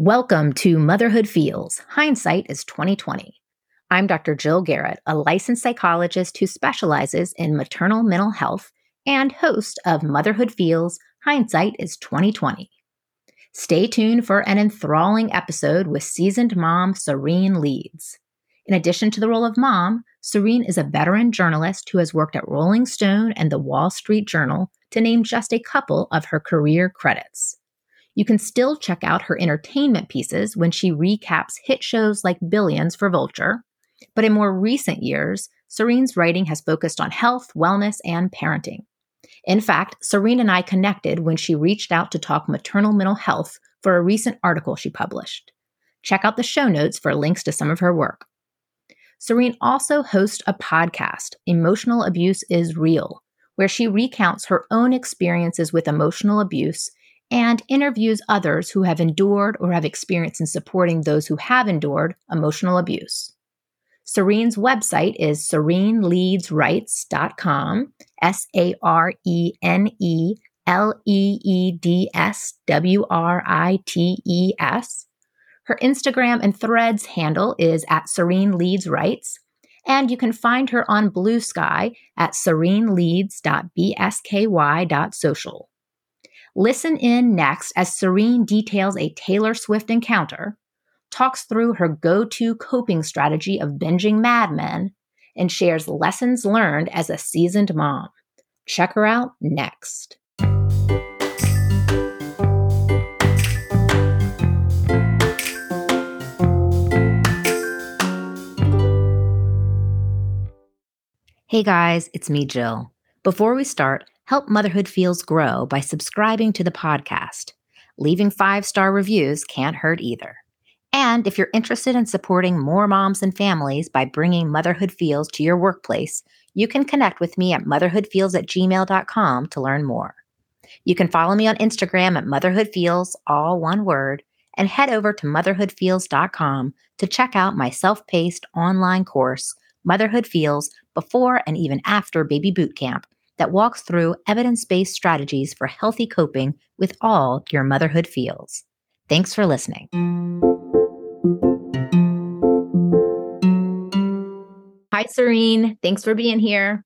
Welcome to Motherhood Feels. Hindsight is 2020. I'm Dr. Jill Garrett, a licensed psychologist who specializes in maternal mental health and host of Motherhood Feels. Hindsight is 2020. Stay tuned for an enthralling episode with seasoned mom Sarene Leeds. In addition to the role of mom, Sarene is a veteran journalist who has worked at Rolling Stone and the Wall Street Journal, to name just a couple of her career credits. You can still check out her entertainment pieces when she recaps hit shows like Billions for Vulture. But in more recent years, Sarene's writing has focused on health, wellness, and parenting. In fact, Sarene and I connected when she reached out to talk maternal mental health for a recent article she published. Check out the show notes for links to some of her work. Sarene also hosts a podcast, Emotional Abuse is Real, where she recounts her own experiences with emotional abuse and interviews others who have endured or have experience in supporting those who have endured emotional abuse. Sarene's website is sareneleedswrites.com, S A R E N E L E E D S W R I T E S. Her Instagram and threads handle is at Sarene Leeds Writes, and you can find her on Blue Sky at sareneleeds.bsky.social. Listen in next as Sarene details a Taylor Swift encounter, talks through her go to coping strategy of binging Mad Men, and shares lessons learned as a seasoned mom. Check her out next. Hey guys, it's me, Jill. Before we start, Help Motherhood Feels grow by subscribing to the podcast. Leaving five star reviews can't hurt either. And if you're interested in supporting more moms and families by bringing Motherhood Feels to your workplace, you can connect with me at motherhoodfeels at gmail.com to learn more. You can follow me on Instagram at Motherhood Feels, all one word, and head over to motherhoodfeels.com to check out my self paced online course, Motherhood Feels Before and Even After Baby Boot Camp that walks through evidence based strategies for healthy coping with all your motherhood feels. Thanks for listening. Hi, Sarene. Thanks for being here.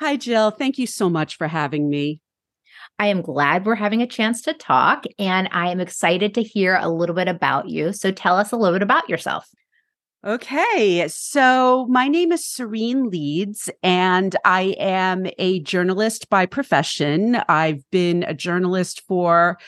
Hi, Jill. Thank you so much for having me. I am glad we're having a chance to talk, and I am excited to hear a little bit about you. So, tell us a little bit about yourself. Okay, so my name is Sarene Leeds, and I am a journalist by profession. I've been a journalist for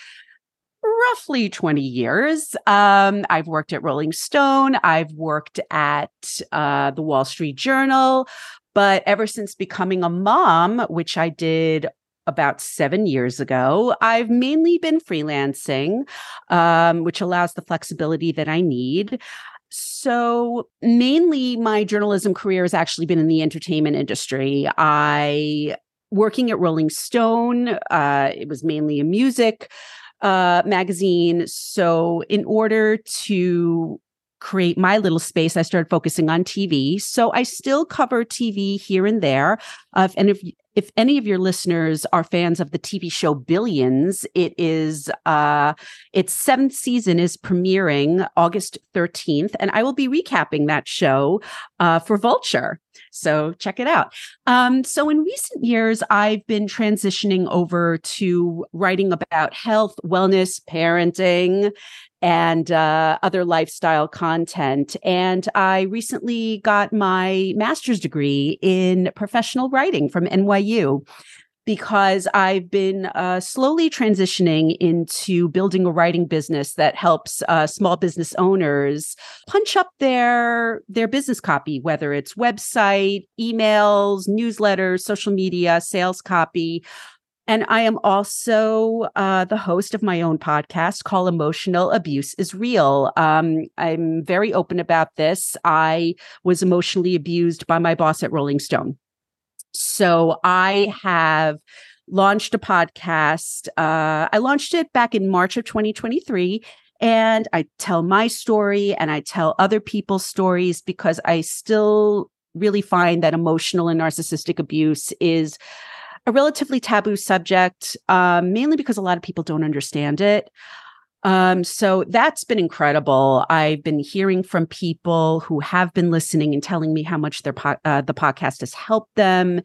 roughly 20 years. Um, I've worked at Rolling Stone, I've worked at uh, the Wall Street Journal, but ever since becoming a mom, which I did about seven years ago. I've mainly been freelancing, um, which allows the flexibility that I need. So, mainly my journalism career has actually been in the entertainment industry. I working at Rolling Stone, uh, it was mainly a music uh, magazine. So, in order to create my little space, I started focusing on TV. So I still cover TV here and there. Uh, and if if any of your listeners are fans of the TV show Billions, it is uh its seventh season is premiering August 13th, and I will be recapping that show uh, for Vulture. So check it out. Um, so in recent years, I've been transitioning over to writing about health, wellness, parenting, and uh, other lifestyle content. And I recently got my master's degree in professional writing from NYU because I've been uh, slowly transitioning into building a writing business that helps uh, small business owners punch up their their business copy, whether it's website, emails, newsletters, social media, sales copy, and I am also uh, the host of my own podcast called Emotional Abuse is Real. Um, I'm very open about this. I was emotionally abused by my boss at Rolling Stone. So I have launched a podcast. Uh, I launched it back in March of 2023. And I tell my story and I tell other people's stories because I still really find that emotional and narcissistic abuse is a relatively taboo subject, um, mainly because a lot of people don't understand it. Um, so that's been incredible. I've been hearing from people who have been listening and telling me how much their po- uh, the podcast has helped them.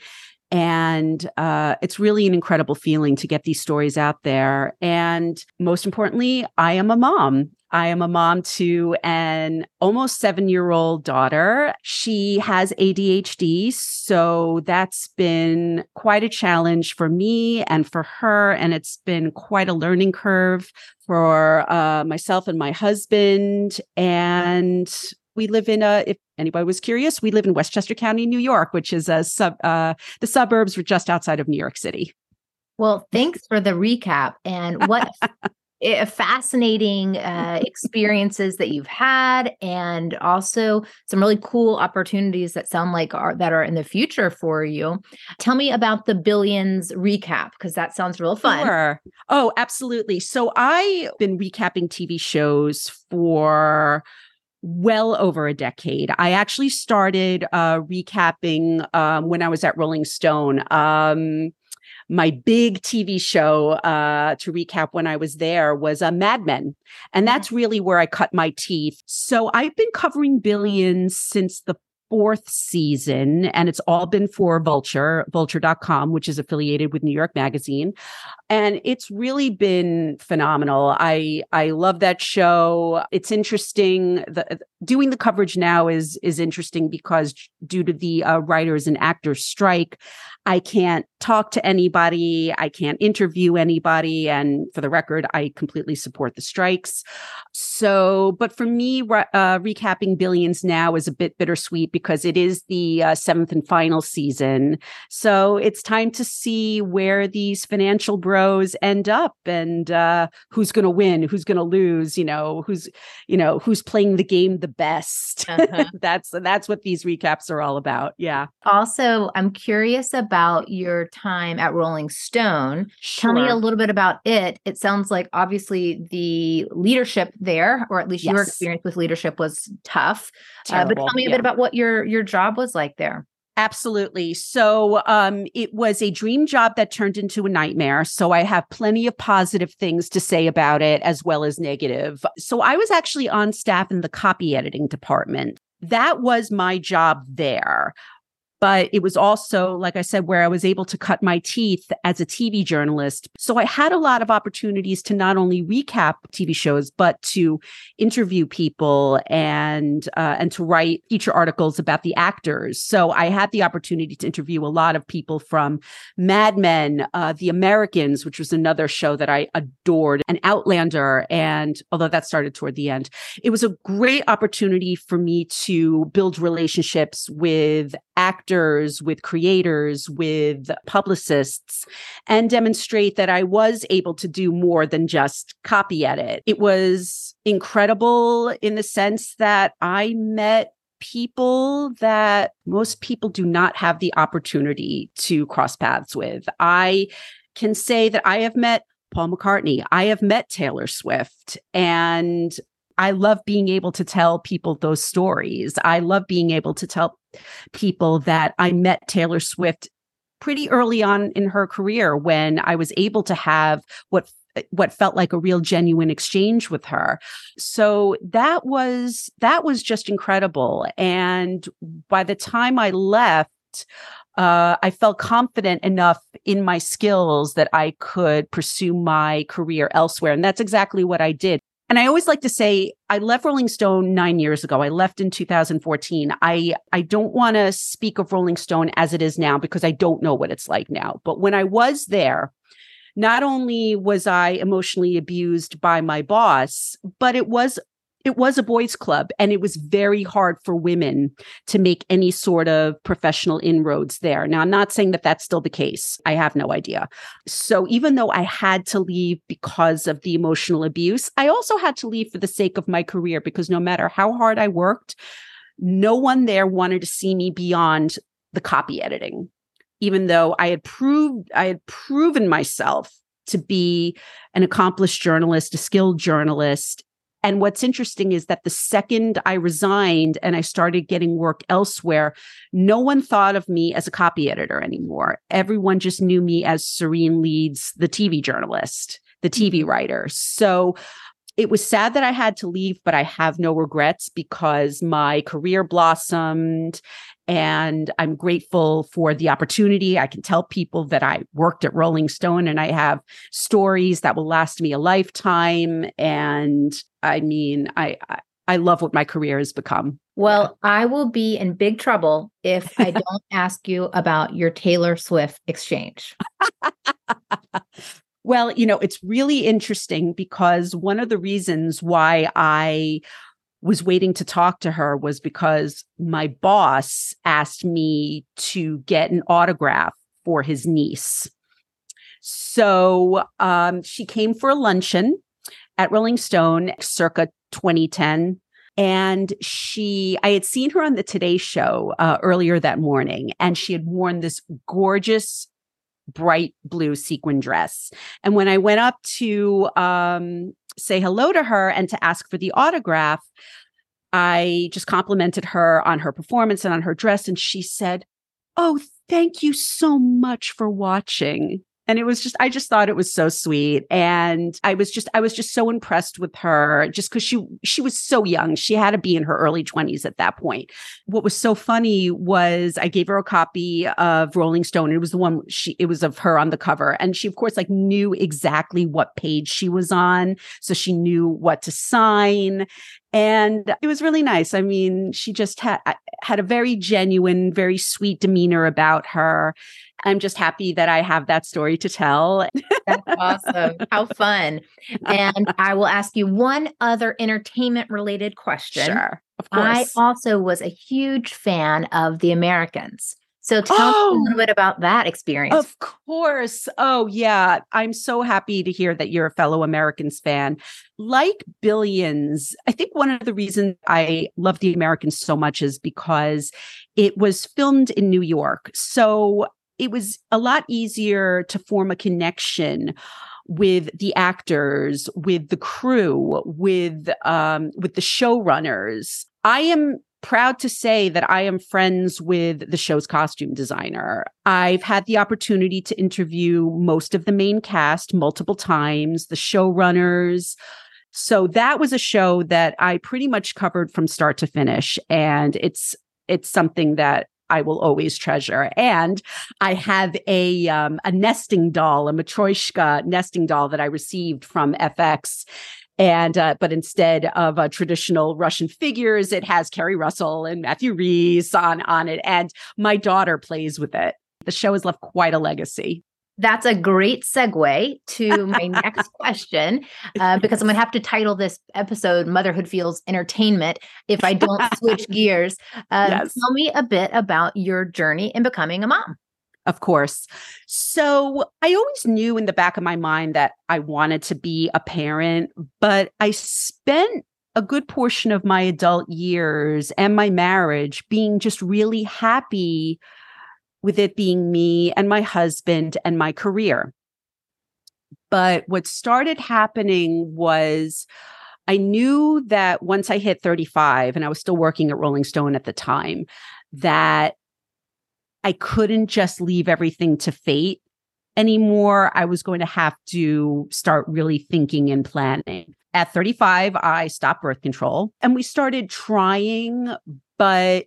And uh, it's really an incredible feeling to get these stories out there. And most importantly, I am a mom. I am a mom to an almost seven year old daughter. She has ADHD. So that's been quite a challenge for me and for her. And it's been quite a learning curve for uh, myself and my husband. And we live in a, if anybody was curious, we live in Westchester County, New York, which is a sub, uh, the suburbs were just outside of New York City. Well, thanks for the recap. And what fascinating uh, experiences that you've had and also some really cool opportunities that sound like are that are in the future for you tell me about the billions recap because that sounds real fun sure. oh absolutely so i've been recapping tv shows for well over a decade. I actually started uh, recapping um, when I was at Rolling Stone. Um, my big TV show uh, to recap when I was there was uh, Mad Men. And that's really where I cut my teeth. So I've been covering billions since the fourth season and it's all been for vulture vulture.com which is affiliated with new york magazine and it's really been phenomenal i i love that show it's interesting the doing the coverage now is is interesting because due to the uh, writers and actors strike I can't talk to anybody. I can't interview anybody. And for the record, I completely support the strikes. So, but for me, uh, recapping Billions now is a bit bittersweet because it is the uh, seventh and final season. So it's time to see where these financial bros end up and uh, who's going to win, who's going to lose, you know, who's, you know, who's playing the game the best. Uh-huh. that's, that's what these recaps are all about. Yeah. Also, I'm curious about about your time at Rolling Stone. Sure. Tell me a little bit about it. It sounds like obviously the leadership there, or at least yes. your experience with leadership was tough. Uh, but tell me a yeah. bit about what your your job was like there. Absolutely. So um, it was a dream job that turned into a nightmare. So I have plenty of positive things to say about it as well as negative. So I was actually on staff in the copy editing department. That was my job there but it was also, like I said, where I was able to cut my teeth as a TV journalist. So I had a lot of opportunities to not only recap TV shows, but to interview people and uh, and to write feature articles about the actors. So I had the opportunity to interview a lot of people from Mad Men, uh, The Americans, which was another show that I adored, and Outlander. And although that started toward the end, it was a great opportunity for me to build relationships with actors, with creators, with publicists, and demonstrate that I was able to do more than just copy edit. It was incredible in the sense that I met people that most people do not have the opportunity to cross paths with. I can say that I have met Paul McCartney, I have met Taylor Swift, and I love being able to tell people those stories. I love being able to tell people that I met Taylor Swift pretty early on in her career when I was able to have what what felt like a real genuine exchange with her. So that was that was just incredible and by the time I left uh, I felt confident enough in my skills that I could pursue my career elsewhere. And that's exactly what I did. And I always like to say I left Rolling Stone 9 years ago. I left in 2014. I I don't want to speak of Rolling Stone as it is now because I don't know what it's like now. But when I was there, not only was I emotionally abused by my boss, but it was it was a boys club and it was very hard for women to make any sort of professional inroads there. Now, I'm not saying that that's still the case. I have no idea. So even though I had to leave because of the emotional abuse, I also had to leave for the sake of my career because no matter how hard I worked, no one there wanted to see me beyond the copy editing. Even though I had proved I had proven myself to be an accomplished journalist, a skilled journalist, and what's interesting is that the second I resigned and I started getting work elsewhere, no one thought of me as a copy editor anymore. Everyone just knew me as Sarene Leeds, the TV journalist, the TV mm-hmm. writer. So it was sad that I had to leave, but I have no regrets because my career blossomed and I'm grateful for the opportunity. I can tell people that I worked at Rolling Stone and I have stories that will last me a lifetime. And I mean, I, I love what my career has become. Well, yeah. I will be in big trouble if I don't ask you about your Taylor Swift exchange. well, you know, it's really interesting because one of the reasons why I was waiting to talk to her was because my boss asked me to get an autograph for his niece. So um, she came for a luncheon at Rolling Stone circa 2010. And she, I had seen her on the Today Show uh, earlier that morning, and she had worn this gorgeous bright blue sequin dress. And when I went up to um, say hello to her and to ask for the autograph, I just complimented her on her performance and on her dress. And she said, Oh, thank you so much for watching and it was just i just thought it was so sweet. And i was just i was just so impressed with her just because she she was so young. She had to be in her early 20s at that point. What was so funny was i gave her a copy of rolling stone. It was the one she it was of her on the cover. And she of course like knew exactly what page she was on. So she knew what to sign. And it was really nice. I mean she just had had a very genuine very sweet demeanor about her I'm just happy that I have that story to tell. That's awesome. How fun. And I will ask you one other entertainment related question. Sure. Of course. I also was a huge fan of The Americans. So tell oh, me a little bit about that experience. Of course. Oh, yeah. I'm so happy to hear that you're a fellow Americans fan. Like Billions, I think one of the reasons I love The Americans so much is because it was filmed in New York. So it was a lot easier to form a connection with the actors, with the crew, with um, with the showrunners. I am proud to say that I am friends with the show's costume designer. I've had the opportunity to interview most of the main cast multiple times, the showrunners. So that was a show that I pretty much covered from start to finish and it's it's something that I will always treasure. And I have a um, a nesting doll, a Matryoshka nesting doll that I received from FX. And uh, but instead of uh, traditional Russian figures, it has Keri Russell and Matthew Rhys on on it, and my daughter plays with it. The show has left quite a legacy. That's a great segue to my next question, uh, because I'm going to have to title this episode Motherhood Feels Entertainment if I don't switch gears. Um, yes. Tell me a bit about your journey in becoming a mom. Of course. So I always knew in the back of my mind that I wanted to be a parent, but I spent a good portion of my adult years and my marriage being just really happy with it being me and my husband and my career. But what started happening was I knew that once I hit 35, and I was still working at Rolling Stone at the time, that I couldn't just leave everything to fate anymore. I was going to have to start really thinking and planning. At 35, I stopped birth control and we started trying, but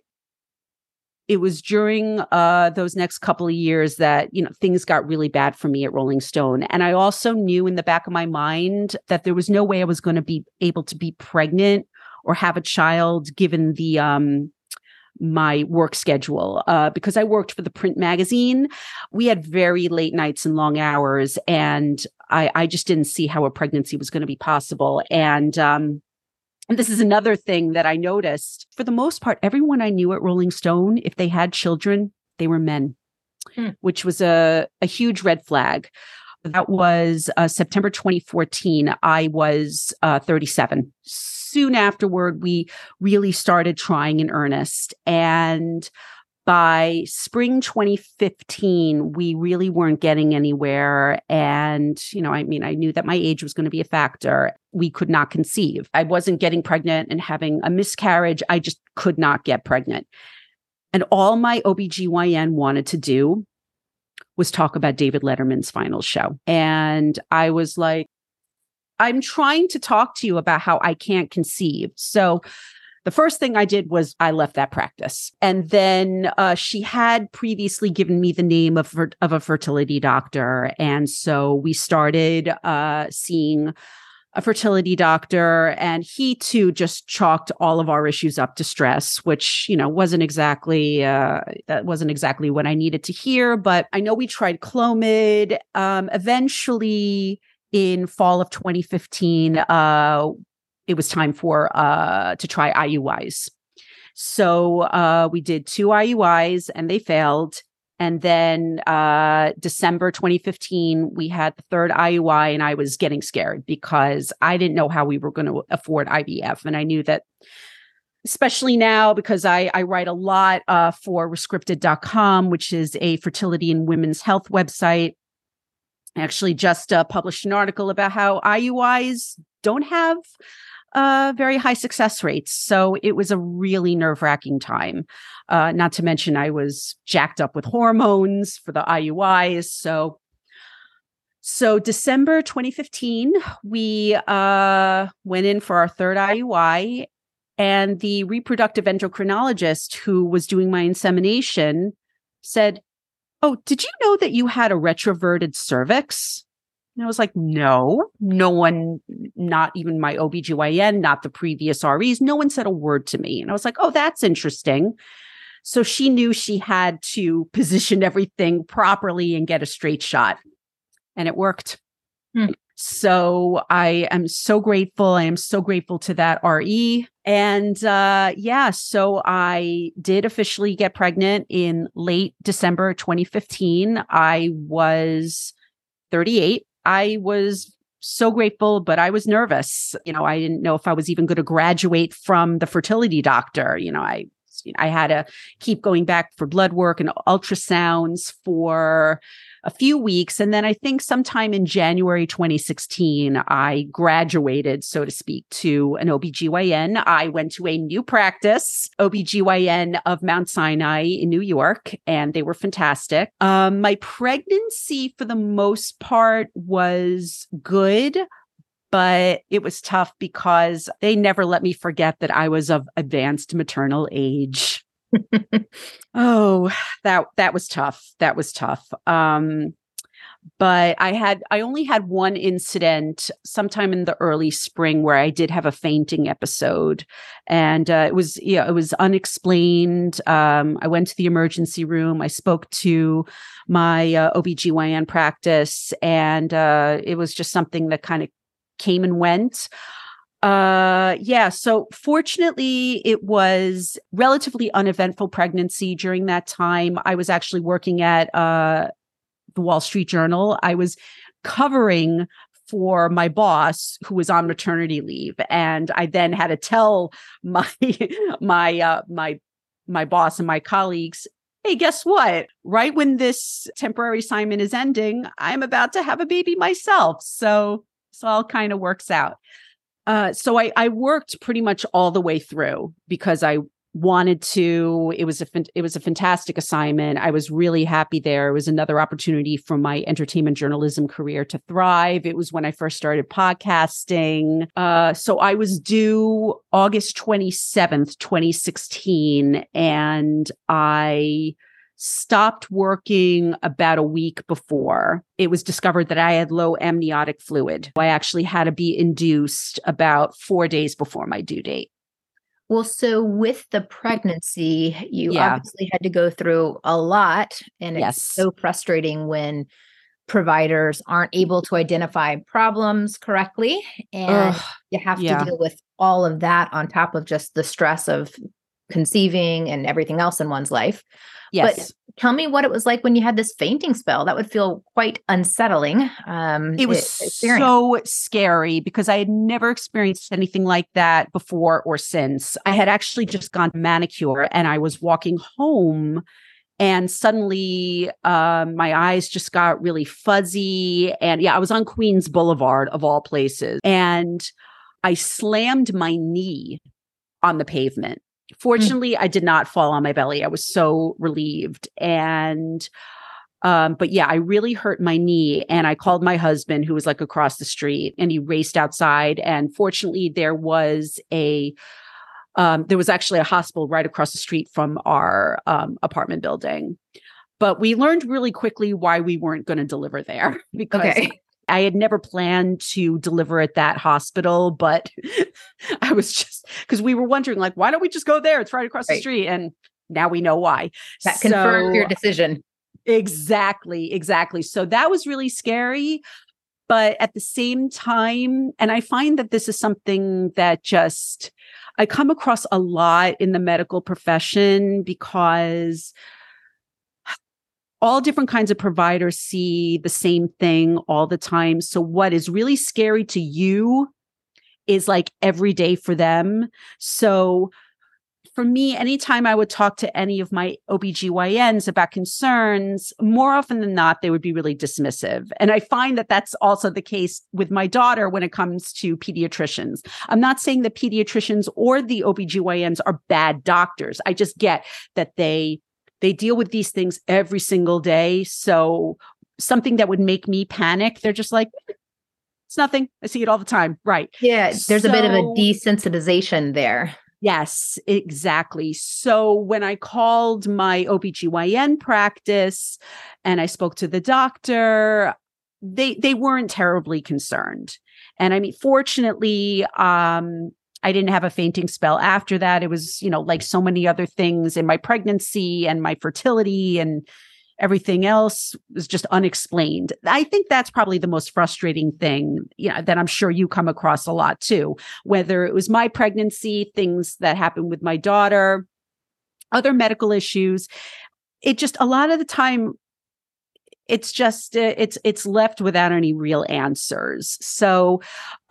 it was during uh, those next couple of years that you know things got really bad for me at Rolling Stone, and I also knew in the back of my mind that there was no way I was going to be able to be pregnant or have a child given the um, my work schedule uh, because I worked for the print magazine. We had very late nights and long hours, and I, I just didn't see how a pregnancy was going to be possible. And um, and this is another thing that I noticed. For the most part, everyone I knew at Rolling Stone, if they had children, they were men, hmm. which was a, a huge red flag. That was uh, September 2014. I was uh, 37. Soon afterward, we really started trying in earnest. And by spring 2015, we really weren't getting anywhere. And, you know, I mean, I knew that my age was going to be a factor. We could not conceive. I wasn't getting pregnant and having a miscarriage. I just could not get pregnant. And all my OBGYN wanted to do was talk about David Letterman's final show. And I was like, I'm trying to talk to you about how I can't conceive. So the first thing I did was I left that practice. And then uh, she had previously given me the name of, of a fertility doctor. And so we started uh, seeing a fertility doctor and he too just chalked all of our issues up to stress which you know wasn't exactly uh that wasn't exactly what i needed to hear but i know we tried clomid um eventually in fall of 2015 uh it was time for uh to try iuis so uh we did two iuis and they failed and then uh, December 2015, we had the third IUI, and I was getting scared because I didn't know how we were going to afford IVF. And I knew that, especially now, because I, I write a lot uh, for rescripted.com, which is a fertility and women's health website. I actually just uh, published an article about how IUIs don't have uh, very high success rates. So it was a really nerve wracking time. Uh, not to mention, I was jacked up with hormones for the IUIs. So, so December 2015, we uh, went in for our third IUI, and the reproductive endocrinologist who was doing my insemination said, "Oh, did you know that you had a retroverted cervix?" And I was like, no, no one, not even my OBGYN, not the previous REs, no one said a word to me. And I was like, oh, that's interesting. So she knew she had to position everything properly and get a straight shot. And it worked. Hmm. So I am so grateful. I am so grateful to that RE. And uh, yeah, so I did officially get pregnant in late December 2015. I was 38 I was so grateful, but I was nervous. You know, I didn't know if I was even going to graduate from the fertility doctor. You know, I I had to keep going back for blood work and ultrasounds for a few weeks. And then I think sometime in January 2016, I graduated, so to speak, to an OBGYN. I went to a new practice, OBGYN of Mount Sinai in New York, and they were fantastic. Um, my pregnancy, for the most part, was good but it was tough because they never let me forget that I was of advanced maternal age oh, that that was tough. That was tough. Um, but I had I only had one incident sometime in the early spring where I did have a fainting episode, and uh, it was yeah it was unexplained. Um, I went to the emergency room. I spoke to my uh, OBGYN practice, and uh, it was just something that kind of came and went uh yeah so fortunately it was relatively uneventful pregnancy during that time. I was actually working at uh the wall street journal. I was covering for my boss who was on maternity leave and i then had to tell my my uh my my boss and my colleagues hey guess what? Right when this temporary assignment is ending i'm about to have a baby myself. So this all kind of works out uh, so I, I worked pretty much all the way through because I wanted to. It was a it was a fantastic assignment. I was really happy there. It was another opportunity for my entertainment journalism career to thrive. It was when i first started podcasting. Uh, so i was due august 27th 2016 and i stopped working about a week before it was discovered that I had low amniotic fluid. I actually had to be induced about four days before my due date. Well, so with the pregnancy, you yeah. obviously had to go through a lot. And it's yes. so frustrating when providers aren't able to identify problems correctly. And Ugh, you have yeah. to deal with all of that on top of just the stress of conceiving and everything else in one's life. Yes. But tell me what it was like when you had this fainting spell. That would feel quite unsettling. Um, it was so scary because I had never experienced anything like that before or since. I had actually just gone to manicure and I was walking home and suddenly um, my eyes just got really fuzzy and yeah i was on queens boulevard of all places and i slammed my knee on the pavement. Fortunately, mm. I did not fall on my belly. I was so relieved. And Um, but yeah, I really hurt my knee and I called my husband who was like across the street and he raced outside. And fortunately, there was a um, there was actually a hospital right across the street from our um, apartment building. But we learned really quickly why we weren't going to deliver there because okay. I had never planned to deliver at that hospital, but I was just because we were wondering, like, why don't we just go there? It's right across right. the street. And now we know why. That so, confirmed your decision. Exactly, exactly. So that was really scary. But at the same time, and I find that this is something that just I come across a lot in the medical profession because all different kinds of providers see the same thing all the time. So, what is really scary to you is like every day for them. So, for me, anytime I would talk to any of my OBGYNs about concerns, more often than not, they would be really dismissive. And I find that that's also the case with my daughter when it comes to pediatricians. I'm not saying that pediatricians or the OBGYNs are bad doctors. I just get that they they deal with these things every single day. So something that would make me panic, they're just like, it's nothing. I see it all the time. Right. Yeah. There's so, a bit of a desensitization there. Yes, exactly. So when I called my OBGYN practice and I spoke to the doctor, they they weren't terribly concerned. And I mean fortunately um I didn't have a fainting spell after that. It was, you know, like so many other things in my pregnancy and my fertility and everything else was just unexplained. I think that's probably the most frustrating thing, you know, that I'm sure you come across a lot too. Whether it was my pregnancy, things that happened with my daughter, other medical issues. It just a lot of the time it's just uh, it's it's left without any real answers. So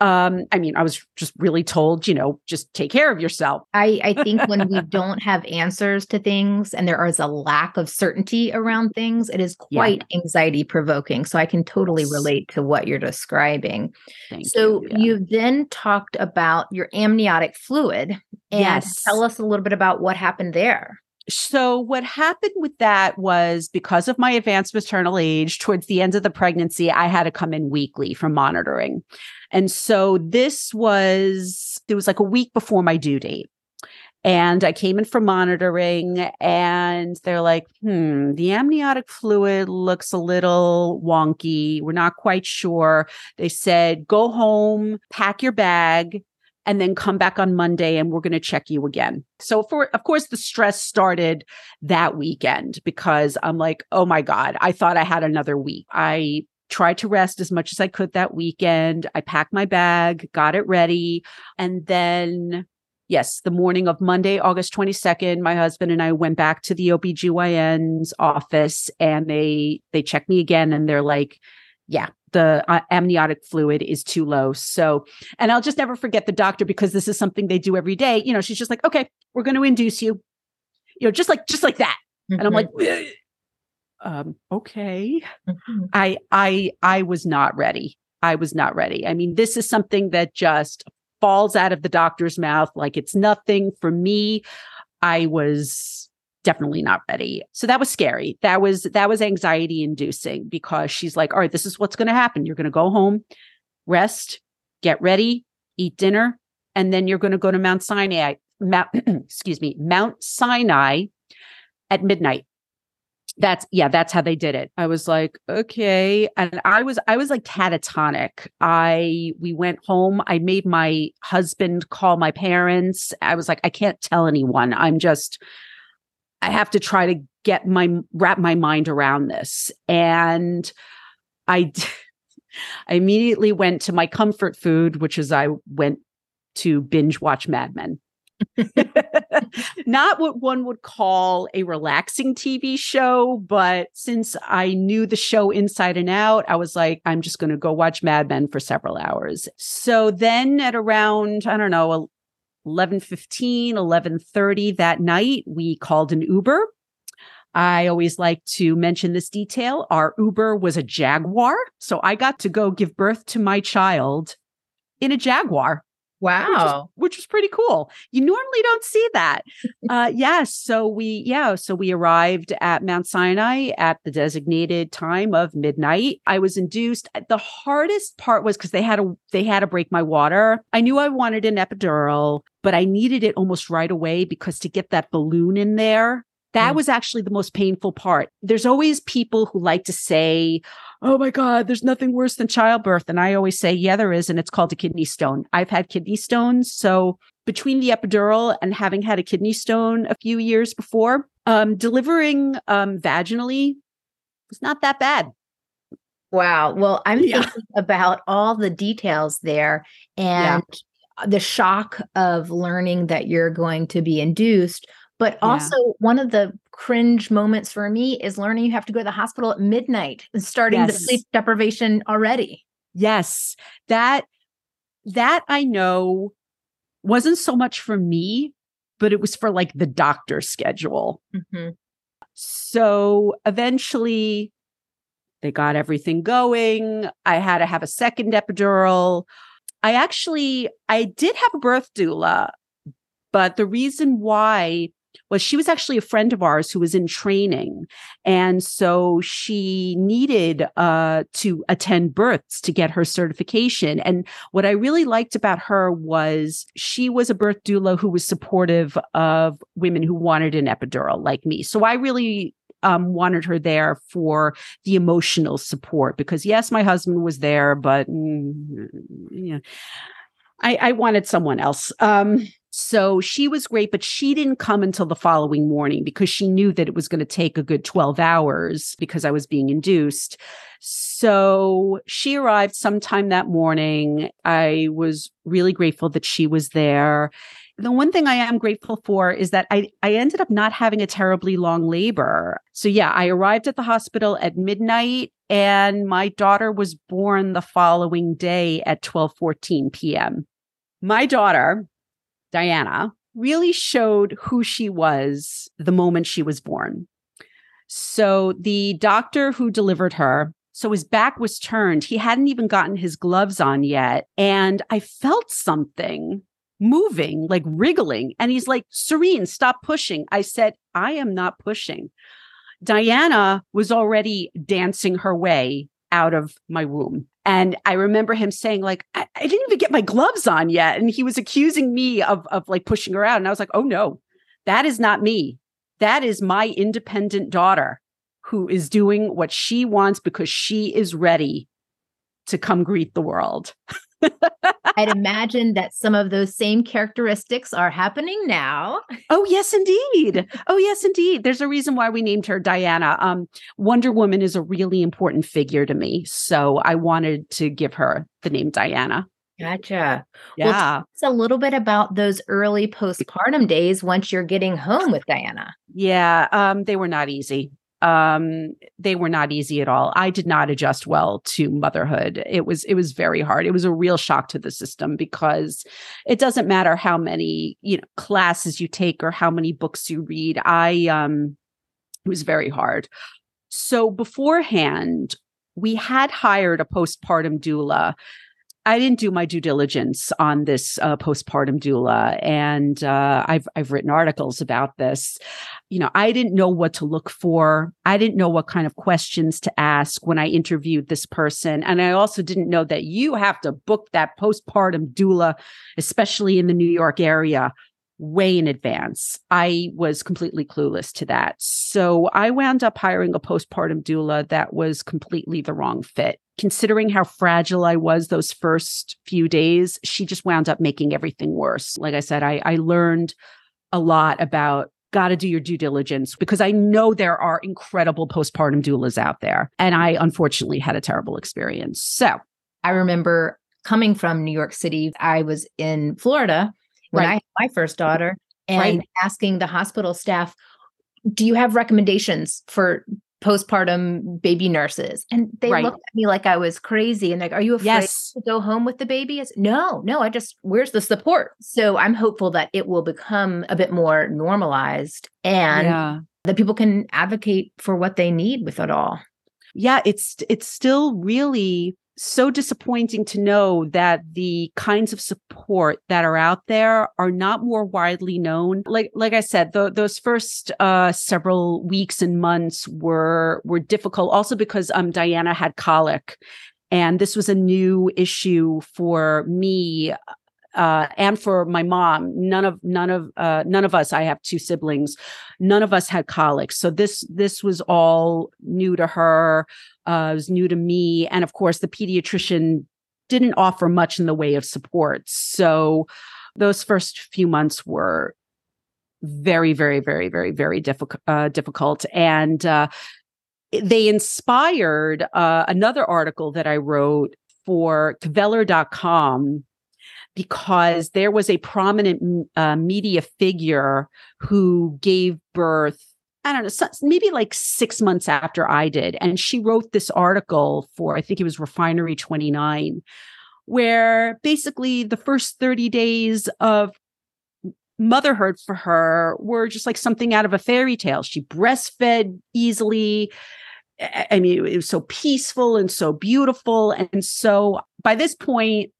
um i mean i was just really told you know just take care of yourself. I i think when we don't have answers to things and there is a lack of certainty around things it is quite yeah. anxiety provoking. So i can totally relate to what you're describing. Thank so you, yeah. you then talked about your amniotic fluid and yes. tell us a little bit about what happened there so what happened with that was because of my advanced maternal age towards the end of the pregnancy i had to come in weekly for monitoring. And so this was it was like a week before my due date. And i came in for monitoring and they're like hmm the amniotic fluid looks a little wonky. We're not quite sure. They said go home pack your bag and then come back on Monday and we're going to check you again. So for of course the stress started that weekend because I'm like, "Oh my god, I thought I had another week." I tried to rest as much as I could that weekend. I packed my bag, got it ready, and then yes, the morning of Monday, August 22nd, my husband and I went back to the OBGYN's office and they they checked me again and they're like, yeah, the uh, amniotic fluid is too low. So, and I'll just never forget the doctor because this is something they do every day. You know, she's just like, okay, we're going to induce you, you know, just like, just like that. Mm-hmm. And I'm like, mm-hmm. um, okay. Mm-hmm. I, I, I was not ready. I was not ready. I mean, this is something that just falls out of the doctor's mouth like it's nothing for me. I was definitely not ready. So that was scary. That was that was anxiety inducing because she's like, "All right, this is what's going to happen. You're going to go home, rest, get ready, eat dinner, and then you're going to go to Mount Sinai, Mount excuse me, Mount Sinai at midnight." That's yeah, that's how they did it. I was like, "Okay." And I was I was like catatonic. I we went home. I made my husband call my parents. I was like, "I can't tell anyone. I'm just I have to try to get my wrap my mind around this. And I I immediately went to my comfort food, which is I went to binge watch Mad Men. Not what one would call a relaxing TV show, but since I knew the show inside and out, I was like, I'm just going to go watch Mad Men for several hours. So then at around, I don't know, 11:15, 11:30 that night, we called an Uber. I always like to mention this detail. Our Uber was a Jaguar, so I got to go give birth to my child in a Jaguar. Wow. Which, which was pretty cool. You normally don't see that. uh, yes. Yeah, so we, yeah. So we arrived at Mount Sinai at the designated time of midnight. I was induced. The hardest part was because they had to, they had to break my water. I knew I wanted an epidural, but I needed it almost right away because to get that balloon in there, that mm. was actually the most painful part. There's always people who like to say, Oh my God, there's nothing worse than childbirth. And I always say, Yeah, there is. And it's called a kidney stone. I've had kidney stones. So between the epidural and having had a kidney stone a few years before, um, delivering um, vaginally was not that bad. Wow. Well, I'm yeah. thinking about all the details there and yeah. the shock of learning that you're going to be induced but also, yeah. one of the cringe moments for me is learning you have to go to the hospital at midnight and starting yes. the sleep deprivation already. Yes. That that I know wasn't so much for me, but it was for like the doctor schedule. Mm-hmm. So eventually they got everything going. I had to have a second epidural. I actually I did have a birth doula, but the reason why was she was actually a friend of ours who was in training. And so she needed uh, to attend births to get her certification. And what I really liked about her was she was a birth doula who was supportive of women who wanted an epidural like me. So I really um, wanted her there for the emotional support because yes, my husband was there, but mm, yeah, I, I wanted someone else. Um, so she was great, but she didn't come until the following morning because she knew that it was going to take a good 12 hours because I was being induced. So she arrived sometime that morning. I was really grateful that she was there. The one thing I am grateful for is that I, I ended up not having a terribly long labor. So yeah, I arrived at the hospital at midnight and my daughter was born the following day at 12 14 p.m. My daughter, Diana, really showed who she was the moment she was born. So the doctor who delivered her, so his back was turned. He hadn't even gotten his gloves on yet. And I felt something moving, like wriggling. And he's like, Sarene, stop pushing. I said, I am not pushing. Diana was already dancing her way out of my womb. And I remember him saying, like, I, I, didn't even get my gloves on yet. And he was accusing me of, of like pushing her out. And I was like, oh no, that is not me. That is my independent daughter who is doing what she wants because she is ready to come greet the world. I'd imagine that some of those same characteristics are happening now. Oh, yes, indeed. Oh, yes, indeed. There's a reason why we named her Diana. Um, Wonder Woman is a really important figure to me. So I wanted to give her the name Diana. Gotcha. Yeah. Well, a little bit about those early postpartum days once you're getting home with Diana. Yeah. Um, they were not easy um they were not easy at all. I did not adjust well to motherhood. It was it was very hard. It was a real shock to the system because it doesn't matter how many you know classes you take or how many books you read. I um it was very hard. So beforehand we had hired a postpartum doula I didn't do my due diligence on this uh, postpartum doula, and uh, I've I've written articles about this. You know, I didn't know what to look for. I didn't know what kind of questions to ask when I interviewed this person, and I also didn't know that you have to book that postpartum doula, especially in the New York area, way in advance. I was completely clueless to that. So I wound up hiring a postpartum doula that was completely the wrong fit. Considering how fragile I was those first few days, she just wound up making everything worse. Like I said, I, I learned a lot about got to do your due diligence because I know there are incredible postpartum doulas out there. And I unfortunately had a terrible experience. So I remember coming from New York City, I was in Florida when right. I had my first daughter and right. asking the hospital staff, do you have recommendations for postpartum baby nurses and they right. looked at me like i was crazy and like are you afraid yes. to go home with the baby no no i just where's the support so i'm hopeful that it will become a bit more normalized and yeah. that people can advocate for what they need with it all yeah it's it's still really so disappointing to know that the kinds of support that are out there are not more widely known. Like like I said, the, those first uh, several weeks and months were were difficult. Also because um, Diana had colic, and this was a new issue for me uh, and for my mom. None of none of uh, none of us. I have two siblings. None of us had colic, so this this was all new to her uh, was new to me. And of course, the pediatrician didn't offer much in the way of support. So those first few months were very, very, very, very, very difficult. Uh, difficult, and uh, they inspired uh, another article that I wrote for Kveller.com because there was a prominent uh, media figure who gave birth I don't know, maybe like six months after I did. And she wrote this article for, I think it was Refinery 29, where basically the first 30 days of motherhood for her were just like something out of a fairy tale. She breastfed easily. I mean, it was so peaceful and so beautiful. And so by this point,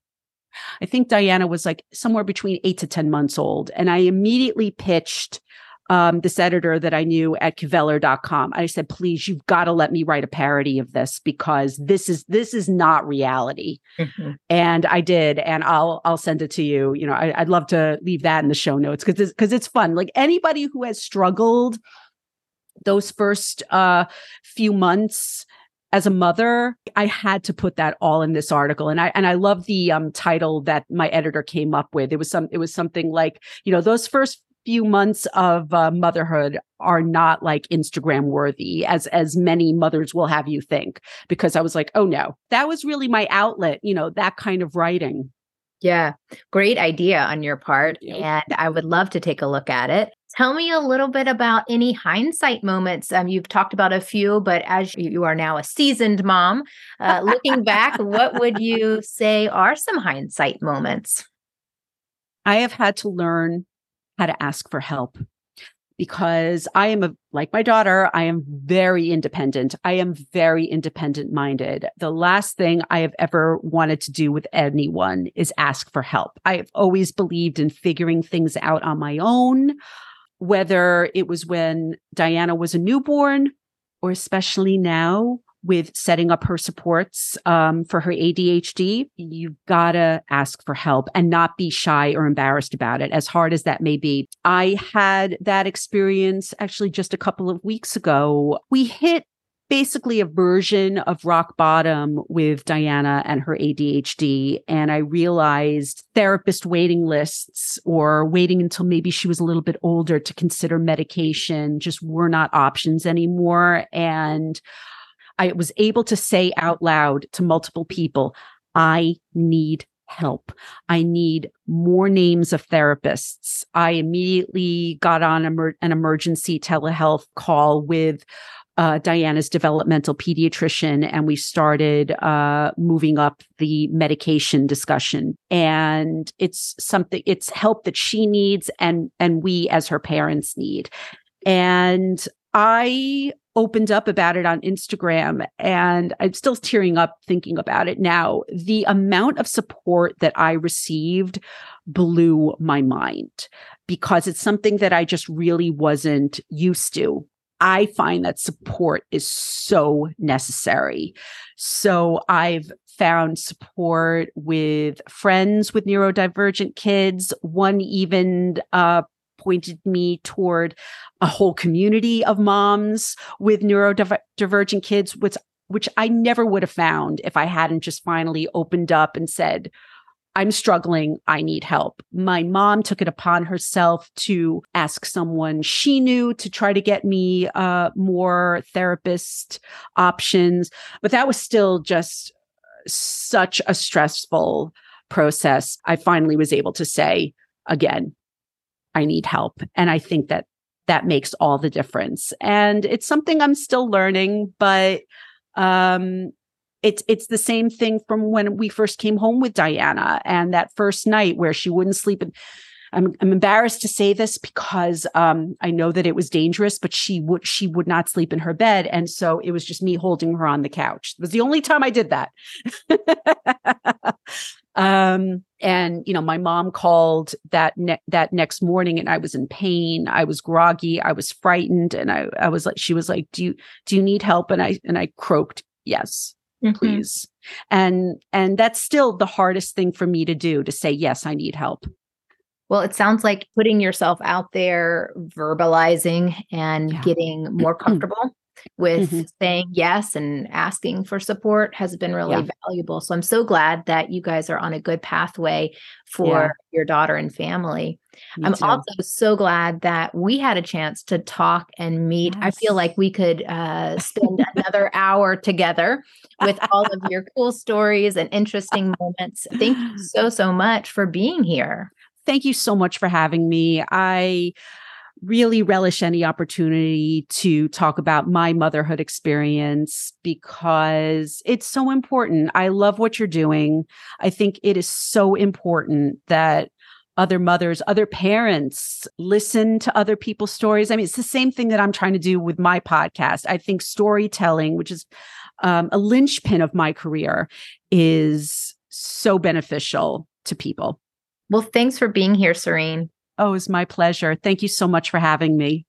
I think Diana was like somewhere between eight to 10 months old. And I immediately pitched um, this editor that I knew at Kveller.com. I said, please, you've got to let me write a parody of this because this is this is not reality. Mm-hmm. And I did, and I'll I'll send it to you. You know, I, would love to leave that in the show notes because because it's, it's fun. Like anybody who has struggled those first uh, few months as a mother i had to put that all in this article and i and i love the um, title that my editor came up with it was some it was something like you know those first few months of uh, motherhood are not like Instagram worthy as as many mothers will have you think because I was like, "Oh no. That was really my outlet, you know, that kind of writing." Yeah. Great idea on your part and I would love to take a look at it. Tell me a little bit about any hindsight moments. Um, you've talked about a few, but as you are now a seasoned mom, uh, looking back, what would you say are some hindsight moments? I have had to learn how to ask for help because I am a, like my daughter, I am very independent. I am very independent minded. The last thing I have ever wanted to do with anyone is ask for help. I've always believed in figuring things out on my own, whether it was when Diana was a newborn or especially now with setting up her supports um, for her ADHD, you've got to ask for help and not be shy or embarrassed about it, as hard as that may be. I had that experience actually just a couple of weeks ago. We hit basically a version of rock bottom with Diana and her ADHD. And I realized therapist waiting lists or waiting until maybe she was a little bit older to consider medication just were not options anymore. And I was able to say out loud to multiple people, I need help. I need more names of therapists. I immediately got on an emergency telehealth call with uh, Diana's developmental pediatrician, and we started uh, moving up the medication discussion. And it's something, it's help that she needs, and and we as her parents need. And I opened up about it on Instagram and I'm still tearing up thinking about it now. The amount of support that I received blew my mind because it's something that I just really wasn't used to. I find that support is so necessary. So I've found support with friends with neurodivergent kids. One even uh, pointed me toward a whole community of moms with neurodivergent kids, which which I never would have found if I hadn't just finally opened up and said, I'm struggling. I need help. My mom took it upon herself to ask someone she knew to try to get me uh, more therapist options. But that was still just such a stressful process. I finally was able to say, again, I need help. And I think that that makes all the difference. And it's something I'm still learning, but um it's it's the same thing from when we first came home with Diana and that first night where she wouldn't sleep and I'm, I'm embarrassed to say this because um, I know that it was dangerous, but she would she would not sleep in her bed, and so it was just me holding her on the couch. It was the only time I did that. um, and you know, my mom called that ne- that next morning, and I was in pain. I was groggy. I was frightened, and I I was like, she was like, "Do you do you need help?" And I and I croaked, "Yes." Mm-hmm. please and and that's still the hardest thing for me to do to say yes i need help well, it sounds like putting yourself out there, verbalizing, and yeah. getting more comfortable with mm-hmm. saying yes and asking for support has been really yeah. valuable. So I'm so glad that you guys are on a good pathway for yeah. your daughter and family. Me I'm too. also so glad that we had a chance to talk and meet. Yes. I feel like we could uh, spend another hour together with all of your cool stories and interesting moments. Thank you so, so much for being here thank you so much for having me. I really relish any opportunity to talk about my motherhood experience because it's so important. I love what you're doing. I think it is so important that other mothers, other parents listen to other people's stories. I mean, it's the same thing that I'm trying to do with my podcast. I think storytelling, which is um, a linchpin of my career, is so beneficial to people. Well, thanks for being here, Sarene. Oh, it's my pleasure. Thank you so much for having me.